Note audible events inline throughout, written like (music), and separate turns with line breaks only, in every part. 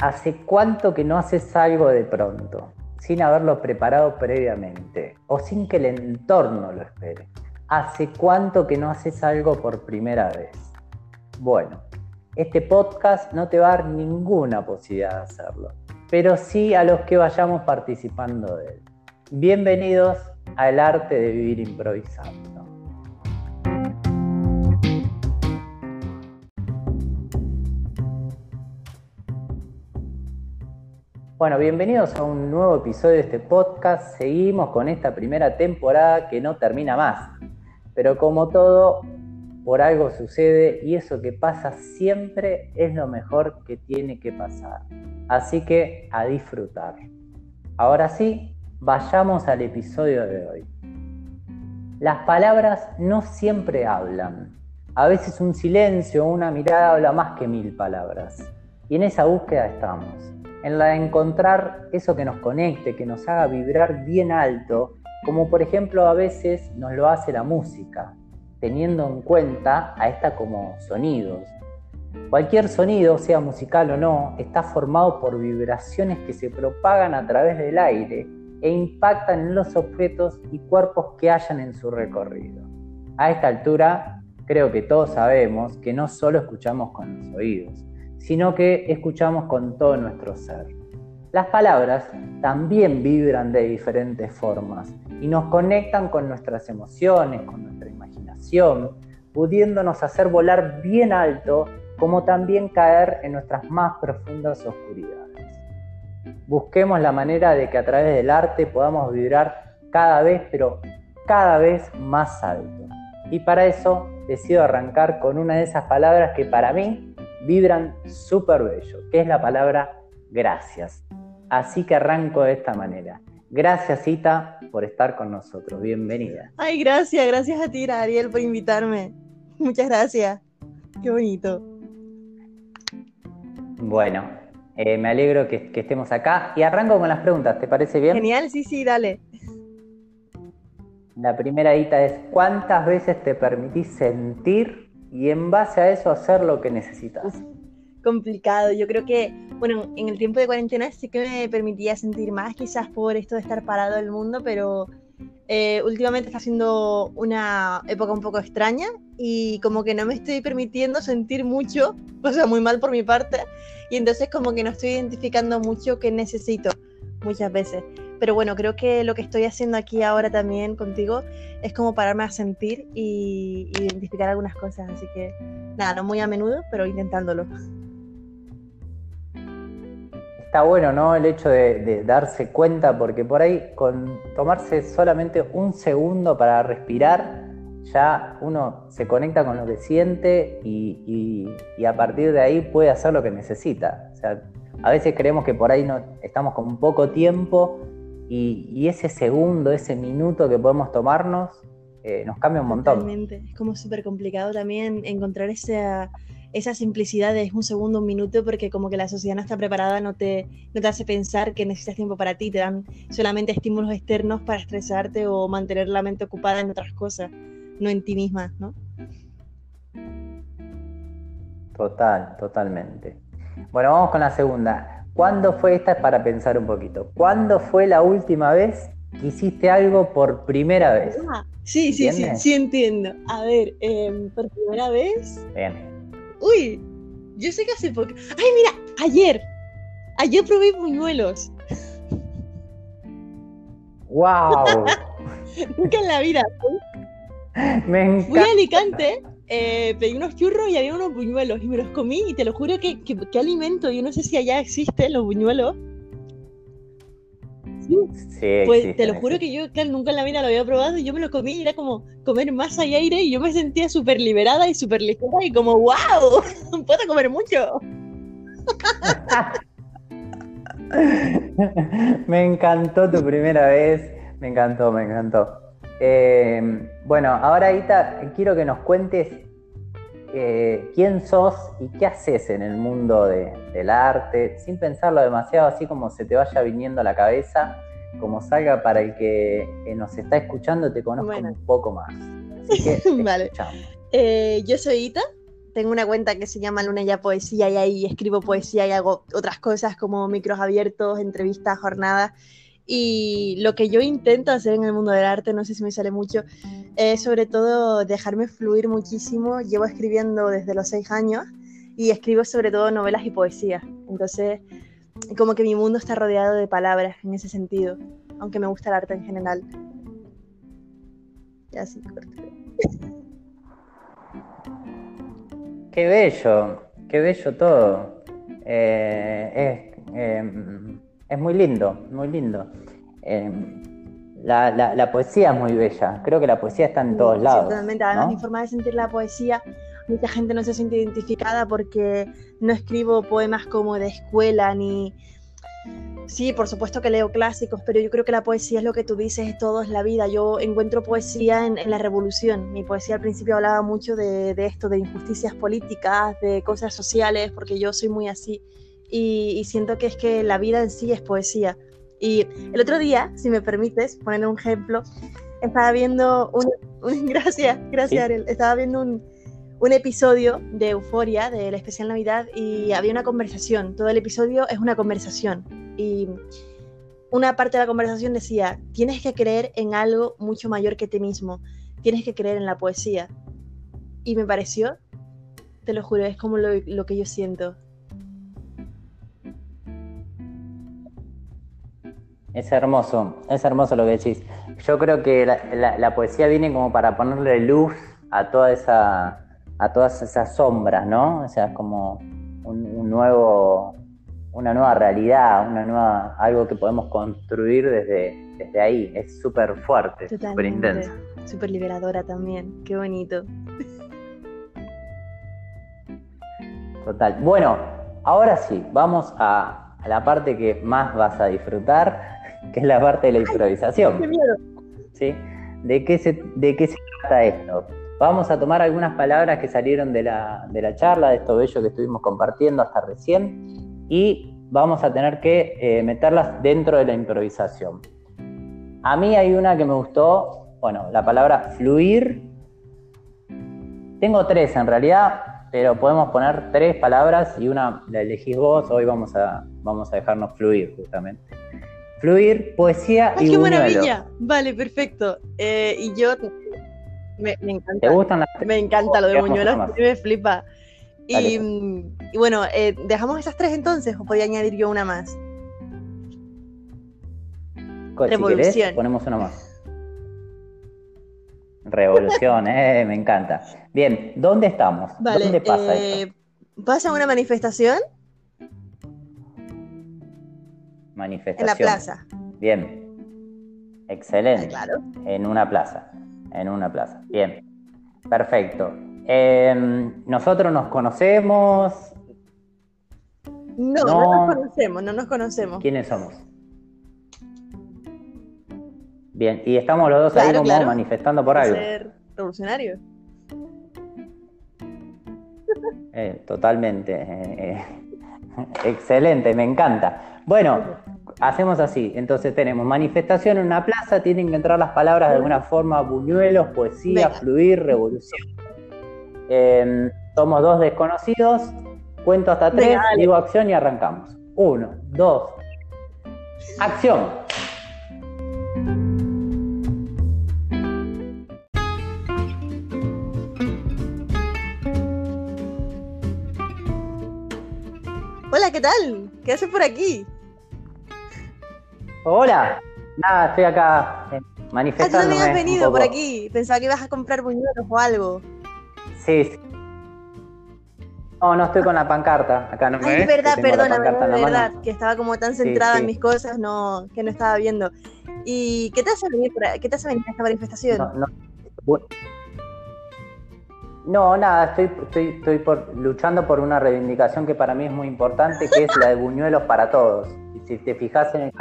¿Hace cuánto que no haces algo de pronto, sin haberlo preparado previamente o sin que el entorno lo espere? ¿Hace cuánto que no haces algo por primera vez? Bueno, este podcast no te va a dar ninguna posibilidad de hacerlo, pero sí a los que vayamos participando de él. Bienvenidos al arte de vivir improvisando. Bueno, bienvenidos a un nuevo episodio de este podcast. Seguimos con esta primera temporada que no termina más. Pero como todo, por algo sucede y eso que pasa siempre es lo mejor que tiene que pasar. Así que a disfrutar. Ahora sí, vayamos al episodio de hoy. Las palabras no siempre hablan. A veces un silencio o una mirada habla más que mil palabras. Y en esa búsqueda estamos en la de encontrar eso que nos conecte, que nos haga vibrar bien alto, como por ejemplo a veces nos lo hace la música, teniendo en cuenta a esta como sonidos. Cualquier sonido, sea musical o no, está formado por vibraciones que se propagan a través del aire e impactan en los objetos y cuerpos que hayan en su recorrido. A esta altura, creo que todos sabemos que no solo escuchamos con los oídos, sino que escuchamos con todo nuestro ser. Las palabras también vibran de diferentes formas y nos conectan con nuestras emociones, con nuestra imaginación, pudiéndonos hacer volar bien alto, como también caer en nuestras más profundas oscuridades. Busquemos la manera de que a través del arte podamos vibrar cada vez, pero cada vez más alto. Y para eso decido arrancar con una de esas palabras que para mí vibran súper bello, que es la palabra gracias. Así que arranco de esta manera. Gracias, Cita, por estar con nosotros. Bienvenida.
Ay, gracias, gracias a ti, Ariel, por invitarme. Muchas gracias. Qué bonito.
Bueno, eh, me alegro que, que, estemos acá y arranco con las preguntas. ¿Te parece bien?
Genial, sí, sí, dale.
La primera Ita es, ¿cuántas veces te permitís sentir y en base a eso hacer lo que necesitas.
Complicado, yo creo que, bueno, en el tiempo de cuarentena sí que me permitía sentir más, quizás por esto de estar parado del mundo, pero eh, últimamente está siendo una época un poco extraña y como que no me estoy permitiendo sentir mucho, (laughs) o sea, muy mal por mi parte, y entonces como que no estoy identificando mucho que necesito muchas veces. Pero bueno, creo que lo que estoy haciendo aquí ahora también contigo es como pararme a sentir y, identificar algunas cosas. Así que nada, no muy a menudo, pero intentándolo.
Está bueno, ¿no? El hecho de, darse cuenta, porque por ahí con tomarse solamente un segundo para respirar, ya uno se conecta con lo que siente y, y, a partir de ahí puede hacer lo que necesita. O sea, a veces creemos que por ahí no, estamos con poco tiempo y, ese segundo, ese minuto que podemos tomarnos eh, nos cambia un montón.
Totalmente, es como súper complicado también encontrar esa, esa simplicidad de un segundo, un minuto, porque como que la sociedad no está preparada, no te, no te hace pensar que necesitas tiempo para ti, te dan solamente estímulos externos para estresarte o mantener la mente ocupada en otras cosas, no en ti misma, ¿no?
Total, totalmente. Bueno, vamos con la segunda. ¿Cuándo fue esta? Para pensar un poquito. ¿Cuándo fue la última vez que hiciste algo por primera vez?
Ah, sí, sí, sí, sí entiendo. A ver, em, por primera vez.
Bien.
Uy, yo sé que hace poco. Ay, mira, ayer. Ayer probé puñuelos.
¡Wow! (laughs)
Nunca en la vida. (laughs)
Me encanta.
Fui a Alicante eh, pedí unos churros y había unos buñuelos y me los comí y te lo juro que, que, alimento, yo no sé si allá existen los buñuelos.
Sí,
pues te lo juro que yo nunca en la vida lo había probado y yo me lo comí y era como comer masa y aire y yo me sentía súper liberada y súper ligera y como wow, (laughs) puedo comer mucho. (laughs)
me encantó tu primera vez, me encantó, me encantó. Eh, bueno, ahora Ita, quiero que nos cuentes eh, quién sos y qué haces en el mundo del arte, sin pensarlo demasiado, así como se te vaya viniendo a la cabeza, como salga para el que nos está escuchando te conozca un poco más. (laughs)
vale. Eh, yo soy Ita, tengo una cuenta que se llama Luna Ya Poesía y ahí escribo poesía y hago otras cosas como micros abiertos, entrevistas, jornadas. Y lo que yo intento hacer en el mundo del arte, no sé si me sale mucho, es sobre todo dejarme fluir muchísimo. Llevo escribiendo desde los seis años y escribo sobre todo novelas y poesía. Entonces, como que mi mundo está rodeado de palabras en ese sentido, aunque me gusta el arte en general. Ya sí,
Qué bello, qué bello todo. Eh, em, es, muy lindo, muy lindo. Em, la, poesía es muy bella. Creo que la poesía está en todos lados.
totalmente. Además, mi forma de sentir la poesía, mucha gente no se siente identificada porque no escribo poemas como de escuela ni Sí, por supuesto que leo clásicos, pero yo creo que la poesía es lo que tú dices, todo es la vida. Yo encuentro poesía en, la revolución. Mi poesía al principio hablaba mucho de, esto, de injusticias políticas, de cosas sociales, porque yo soy muy así. Y, siento que es que la vida en sí es poesía. Y el otro día, si me permites poner un ejemplo, estaba viendo un... (laughs) gracias, gracias Ariel. Estaba viendo un, un episodio de Euforia, del especial Navidad, y había una conversación. Todo el episodio es una conversación y una parte de la conversación decía, tienes que creer en algo mucho mayor que ti mismo, tienes que creer en la poesía. Y me pareció, te lo juro, es como lo, que yo siento.
Es hermoso, es hermoso lo que decís. Yo creo que la, poesía viene como para ponerle luz a toda esa, a todas esas sombras, ¿no? O sea, es como un nuevo, una nueva realidad, una nueva, algo que podemos construir desde, desde ahí. Es súper fuerte, súper intenso.
Súper liberadora también, qué bonito.
Total. Bueno, ahora sí, vamos a, la parte que más vas a disfrutar, que es la parte de la improvisación. ¡Qué miedo! ¿Sí? ¿De qué, se, ¿De qué se trata esto? Vamos a tomar algunas palabras que salieron de la, de la charla, de esto bello que estuvimos compartiendo hasta recién, y vamos a tener que eh, meterlas dentro de la improvisación. A mí hay una que me gustó, bueno, la palabra fluir. Tengo tres en realidad, pero podemos poner tres palabras y una la elegís vos. Hoy vamos a, vamos a dejarnos fluir justamente. Fluir, poesía
Ay, y qué maravilla! Vale, perfecto. Eh, y yo me, encanta.
¿Te gustan las
Me encanta lo de buñuelos, me flipa. Y, bueno, eh, ¿dejamos esas tres entonces o podía añadir yo una más?
Revolución. ponemos una más. Revolución, eh, me encanta. Bien, ¿dónde estamos? ¿Dónde pasa eh,
¿Pasa una manifestación?
Manifestación.
En la plaza.
Bien. Excelente. Claro. En una plaza. En una plaza. Bien. Perfecto. Em, nosotros nos conocemos.
No, no, nos conocemos, no nos conocemos.
¿Quiénes somos? Bien, y estamos los dos ahí como manifestando por algo.
Ser revolucionario.
Eh, totalmente. Eh, eh, excelente, me encanta. Bueno, hacemos así. Entonces tenemos manifestación en una plaza, tienen que entrar las palabras de alguna forma, buñuelos, poesía, fluir, revolución. Em, somos dos desconocidos, cuento hasta tres, digo acción y arrancamos. Uno, dos, acción.
¿Qué tal? ¿Qué haces por aquí?
Hola, nada, estoy acá manifestando.
Ah, tú también has venido por aquí. Pensaba que ibas a comprar buñuelos o algo.
Sí, No, no estoy con la pancarta. Acá no me
Ay, es (laughs) verdad, perdóname, es verdad, que estaba como tan centrada en mis cosas no, que no estaba viendo. ¿Y qué te hace venir, qué te hace venir a esta manifestación?
No, nada, estoy, estoy, estoy por, luchando por una reivindicación que para mí es muy importante, que es la de buñuelos para todos. Y si te fijas en el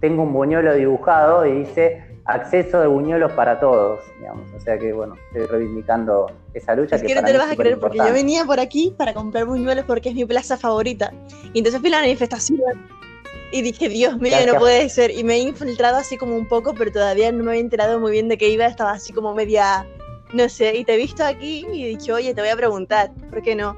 tengo un buñuelo dibujado y dice acceso de buñuelos para todos, digamos. O sea que, bueno, estoy reivindicando esa lucha.
Es que, no te lo vas a creer porque yo venía por aquí para comprar buñuelos porque es mi plaza favorita. Y entonces fui a la manifestación y dije, Dios mío, no puede ser. Y me he infiltrado así como un poco, pero todavía no me había enterado muy bien de qué iba. Estaba así como media no sé, y te he visto aquí y he dicho, oye, te voy a preguntar, ¿por qué no?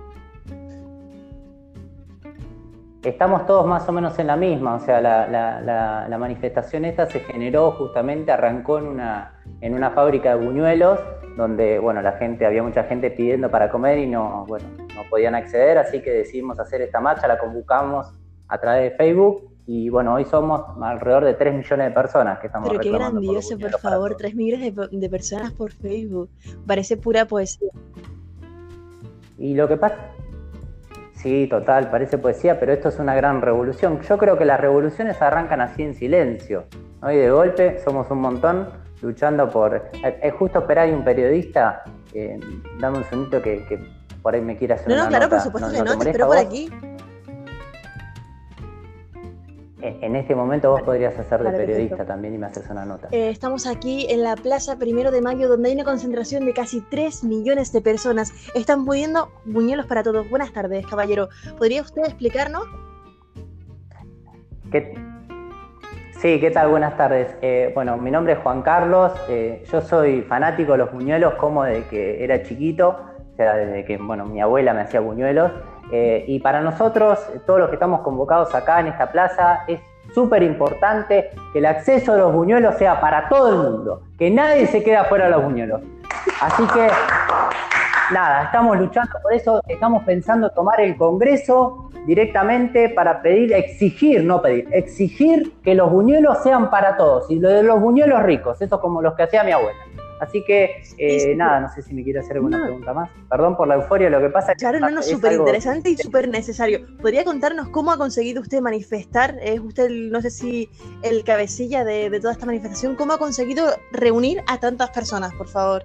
Estamos todos más o menos en la misma, o sea, la, manifestación esta se generó justamente, arrancó en una, en una fábrica de buñuelos, donde, bueno, la gente, había mucha gente pidiendo para comer y no, bueno, no podían acceder, así que decidimos hacer esta marcha, la convocamos a través de Facebook y bueno, hoy somos alrededor de 3 millones de personas que estamos
Pero qué grandioso, por, favor, 3 millones de, personas por Facebook. Parece pura poesía.
Y lo que pasa. Sí, total, parece poesía, pero esto es una gran revolución. Yo creo que las revoluciones arrancan así en silencio. Hoy de golpe somos un montón luchando por. Es justo esperar hay un periodista. Eh, dame un segundito que, por ahí me quiera hacer.
No, no, claro, por supuesto que no, te espero por aquí.
En este momento vos podrías hacer de periodista también y me haces una nota.
Eh, estamos aquí en la Plaza Primero de Mayo, donde hay una concentración de casi 3 millones de personas. Están pudiendo buñuelos para todos. Buenas tardes, caballero. ¿Podría usted explicarnos?
Sí, ¿qué tal? Buenas tardes. Eh, bueno, mi nombre es Juan Carlos. Eh, yo soy fanático de los buñuelos como desde que era chiquito, desde que bueno, mi abuela me hacía buñuelos. Eh, y para nosotros, todos los que estamos convocados acá en esta plaza, es súper importante que el acceso a los buñuelos sea para todo el mundo, que nadie se quede fuera de los buñuelos. Así que, nada, estamos luchando por eso, estamos pensando tomar el Congreso directamente para pedir, exigir, no pedir, exigir que los buñuelos sean para todos, y lo de los buñuelos ricos, eso como los que hacía mi abuela. Así que, eh, nada, no sé si me quiere hacer alguna pregunta más. Perdón por la euforia, lo que pasa es
que. Claro, no, no, súper interesante y súper necesario. ¿Podría contarnos cómo ha conseguido usted manifestar? Es usted, no sé si el cabecilla de, toda esta manifestación, ¿cómo ha conseguido reunir a tantas personas, por favor?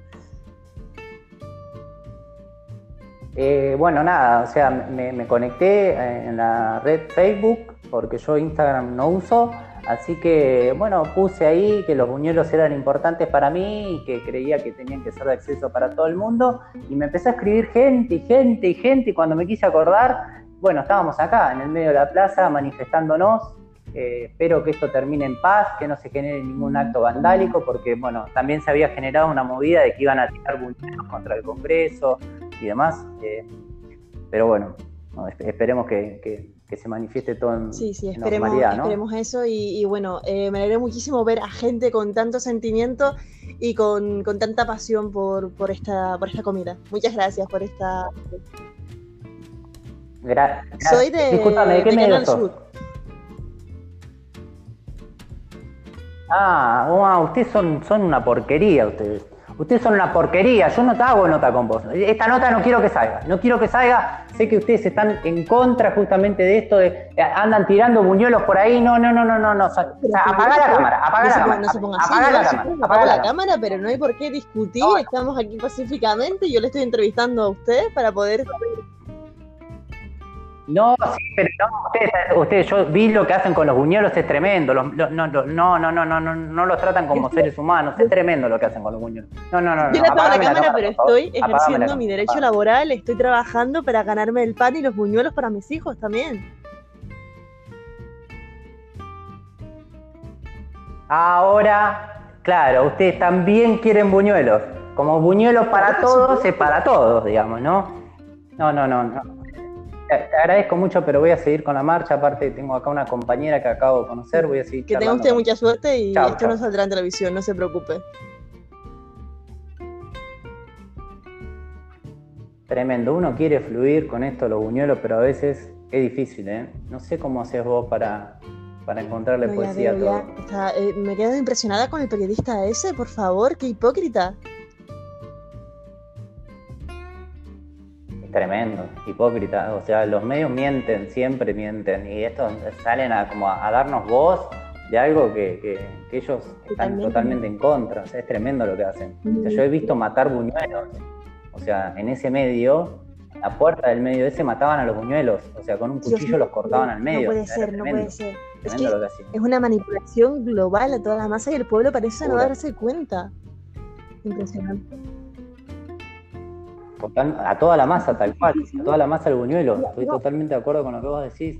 Eh, bueno, nada, o sea, me, me, conecté en la red Facebook porque yo Instagram no uso Así que, bueno, puse ahí que los buñuelos eran importantes para mí y que creía que tenían que ser de acceso para todo el mundo. Y me empecé a escribir gente y gente y gente. Y cuando me quise acordar, bueno, estábamos acá, en el medio de la plaza, manifestándonos. Eh, espero que esto termine en paz, que no se genere ningún acto vandálico, porque, bueno, también se había generado una movida de que iban a tirar buñuelos contra el Congreso y demás. Eh, pero bueno, esperemos que se manifieste todo en,
sí, sí, esperemos, esperemos eso y, bueno, eh, me alegré muchísimo ver a gente con tanto sentimiento y con, tanta pasión por, esta, por esta comida. Muchas gracias por esta...
Gracias.
Soy de,
¿de qué
Sur.
Ah, wow, ustedes son, son una porquería ustedes. Ustedes son una porquería, yo no te hago nota con vos. Esta nota no quiero que salga, no quiero que salga. Sé que ustedes están en contra justamente de esto, de eh, andan tirando buñuelos por ahí. No, no, no, no, no. no. O sea, apaga la cámara, apaga la cámara.
No se ponga así, apaga la cámara. Apaga la cámara, pero no hay por qué discutir. Estamos aquí pacíficamente. Yo le estoy entrevistando a usted para poder
no, sí, pero no, ustedes, yo vi lo que hacen con los buñuelos, es tremendo. no, no, no, no, no, no, no, los tratan como seres humanos, es tremendo lo que hacen con los buñuelos. No, no, no.
Yo le apago la cámara, pero estoy ejerciendo mi derecho laboral, estoy trabajando para ganarme el pan y los buñuelos para mis hijos también.
Ahora, claro, ustedes también quieren buñuelos. Como buñuelos para todos es para todos, digamos, ¿no? No, no, no, no. Te agradezco mucho, pero voy a seguir con la marcha. Aparte, tengo acá una compañera que acabo de conocer. Voy a seguir.
Que tenga usted mucha suerte y esto no saldrá en televisión, no se preocupe.
Tremendo. Uno quiere fluir con esto, los buñuelos, pero a veces es difícil, ¿eh? No sé cómo haces vos para, para encontrarle poesía a todo.
Eh, me quedo impresionada con el periodista ese, por favor, qué hipócrita.
Tremendo, hipócrita. O sea, los medios mienten, siempre mienten. Y estos salen a, como a, darnos voz de algo que, ellos están totalmente en contra. O sea, es tremendo lo que hacen. O sea, yo he visto matar buñuelos. O sea, en ese medio, en la puerta del medio ese mataban a los buñuelos. O sea, con un cuchillo los cortaban al medio.
No puede ser, no puede ser. Es, que es una manipulación global a toda la masa y el pueblo parece no darse cuenta. Impresionante
a toda la masa, tal cual, a toda la masa del buñuelo. Estoy totalmente de acuerdo con lo que vos decís.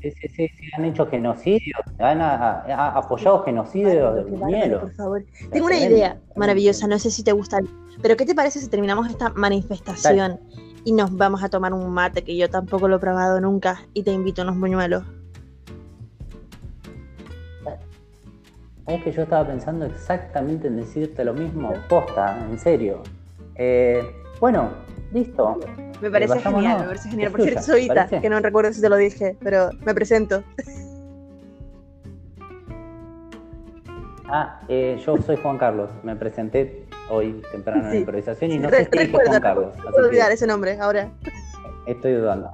Sí, sí, sí, han hecho genocidios, han apoyado genocidios de
buñuelos. Por favor. Tengo una idea maravillosa, no sé si te gusta, pero ¿qué te parece si terminamos esta manifestación y nos vamos a tomar un mate, que yo tampoco lo he probado nunca, y te invito a unos buñuelos?
Es que yo estaba pensando exactamente en decirte lo mismo, posta, en serio. Eh, bueno, listo.
Me parece genial, me parece genial. Por cierto, soy Ita, que no recuerdo si te lo dije, pero me presento.
Ah, eh, yo soy Juan Carlos, me presenté hoy temprano en la improvisación y no sé si dije Juan Carlos.
No puedo olvidar ese nombre ahora.
Estoy dudando.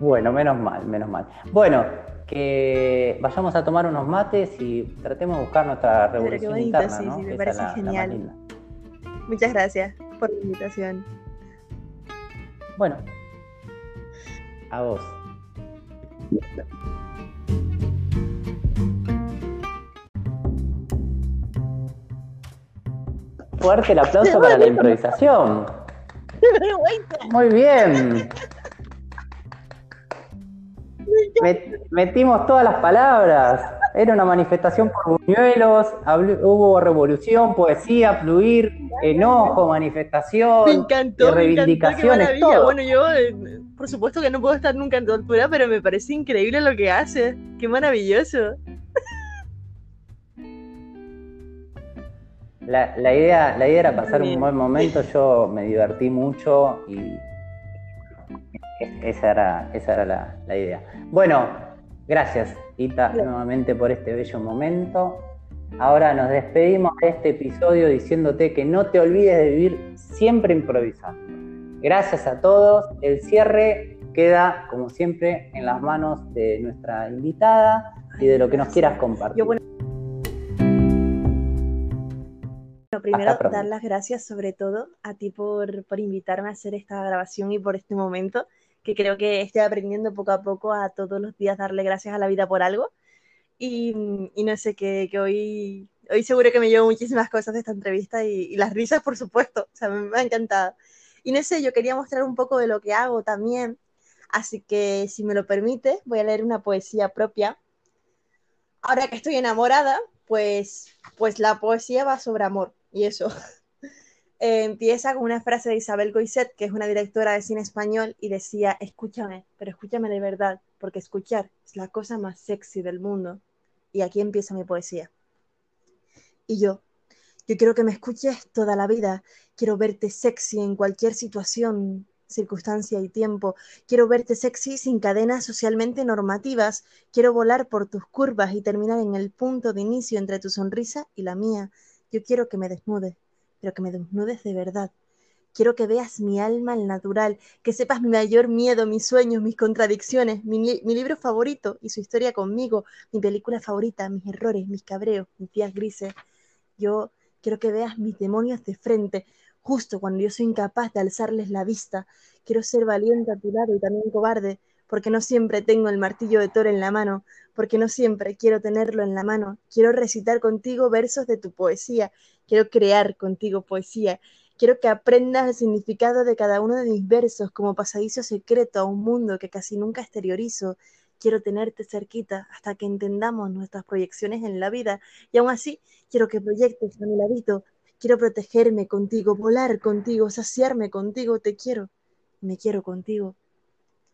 Bueno, menos mal, menos mal. Bueno, que vayamos a tomar unos mates y tratemos de buscar nuestra revolución interna,
sí, Sí, me parece genial. Muchas gracias por la invitación.
Bueno, a vos. Fuerte el aplauso para la improvisación. (laughs) Muy bien. (laughs) metimos todas las palabras. Era una manifestación por buñuelos, hubo revolución, poesía, fluir, enojo, manifestación,
me encantó, reivindicaciones, todo. Bueno, yo eh, por supuesto que no puedo estar nunca en tu altura, pero me parece increíble lo que hace. Qué maravilloso.
La, la, idea, la idea era pasar un buen momento, yo me divertí mucho y esa era, esa era la, idea. Bueno, gracias, Ita, nuevamente por este bello momento. Ahora nos despedimos de este episodio diciéndote que no te olvides de vivir siempre improvisando. Gracias a todos. El cierre queda, como siempre, en las manos de nuestra invitada y de lo que nos quieras compartir.
bueno, primero dar las gracias sobre todo a ti por, por invitarme a hacer esta grabación y por este momento que creo que estoy aprendiendo poco a poco a todos los días darle gracias a la vida por algo. Y, no sé, que, que, hoy, hoy seguro que me llevo muchísimas cosas de esta entrevista y, las risas, por supuesto, o sea, me, ha encantado. Y no sé, yo quería mostrar un poco de lo que hago también, así que si me lo permite, voy a leer una poesía propia. Ahora que estoy enamorada, pues, pues la poesía va sobre amor y eso. (laughs) Empieza con una frase de Isabel Goiset, que es una directora de cine español, y decía, escúchame, pero escúchame de verdad, porque escuchar es la cosa más sexy del mundo. Y aquí empieza mi poesía. Y yo, yo quiero que me escuches toda la vida, quiero verte sexy en cualquier situación, circunstancia y tiempo. Quiero verte sexy sin cadenas socialmente normativas. Quiero volar por tus curvas y terminar en el punto de inicio entre tu sonrisa y la mía. Yo quiero que me desnudes, pero que me desnudes de verdad. Quiero que veas mi alma al natural, que sepas mi mayor miedo, mis sueños, mis contradicciones, mi, libro favorito y su historia conmigo, mi película favorita, mis errores, mis cabreos, mis días grises. Yo quiero que veas mis demonios de frente, justo cuando yo soy incapaz de alzarles la vista. Quiero ser valiente a tu lado y también cobarde, porque no siempre tengo el martillo de Thor en la mano, porque no siempre quiero tenerlo en la mano. Quiero recitar contigo versos de tu poesía, quiero crear contigo poesía, quiero que aprendas el significado de cada uno de mis versos como pasadizo secreto a un mundo que casi nunca exteriorizo. Quiero tenerte cerquita hasta que entendamos nuestras proyecciones en la vida y aún así quiero que proyectes a mi ladito. Quiero protegerme contigo, volar contigo, saciarme contigo, te quiero, me quiero contigo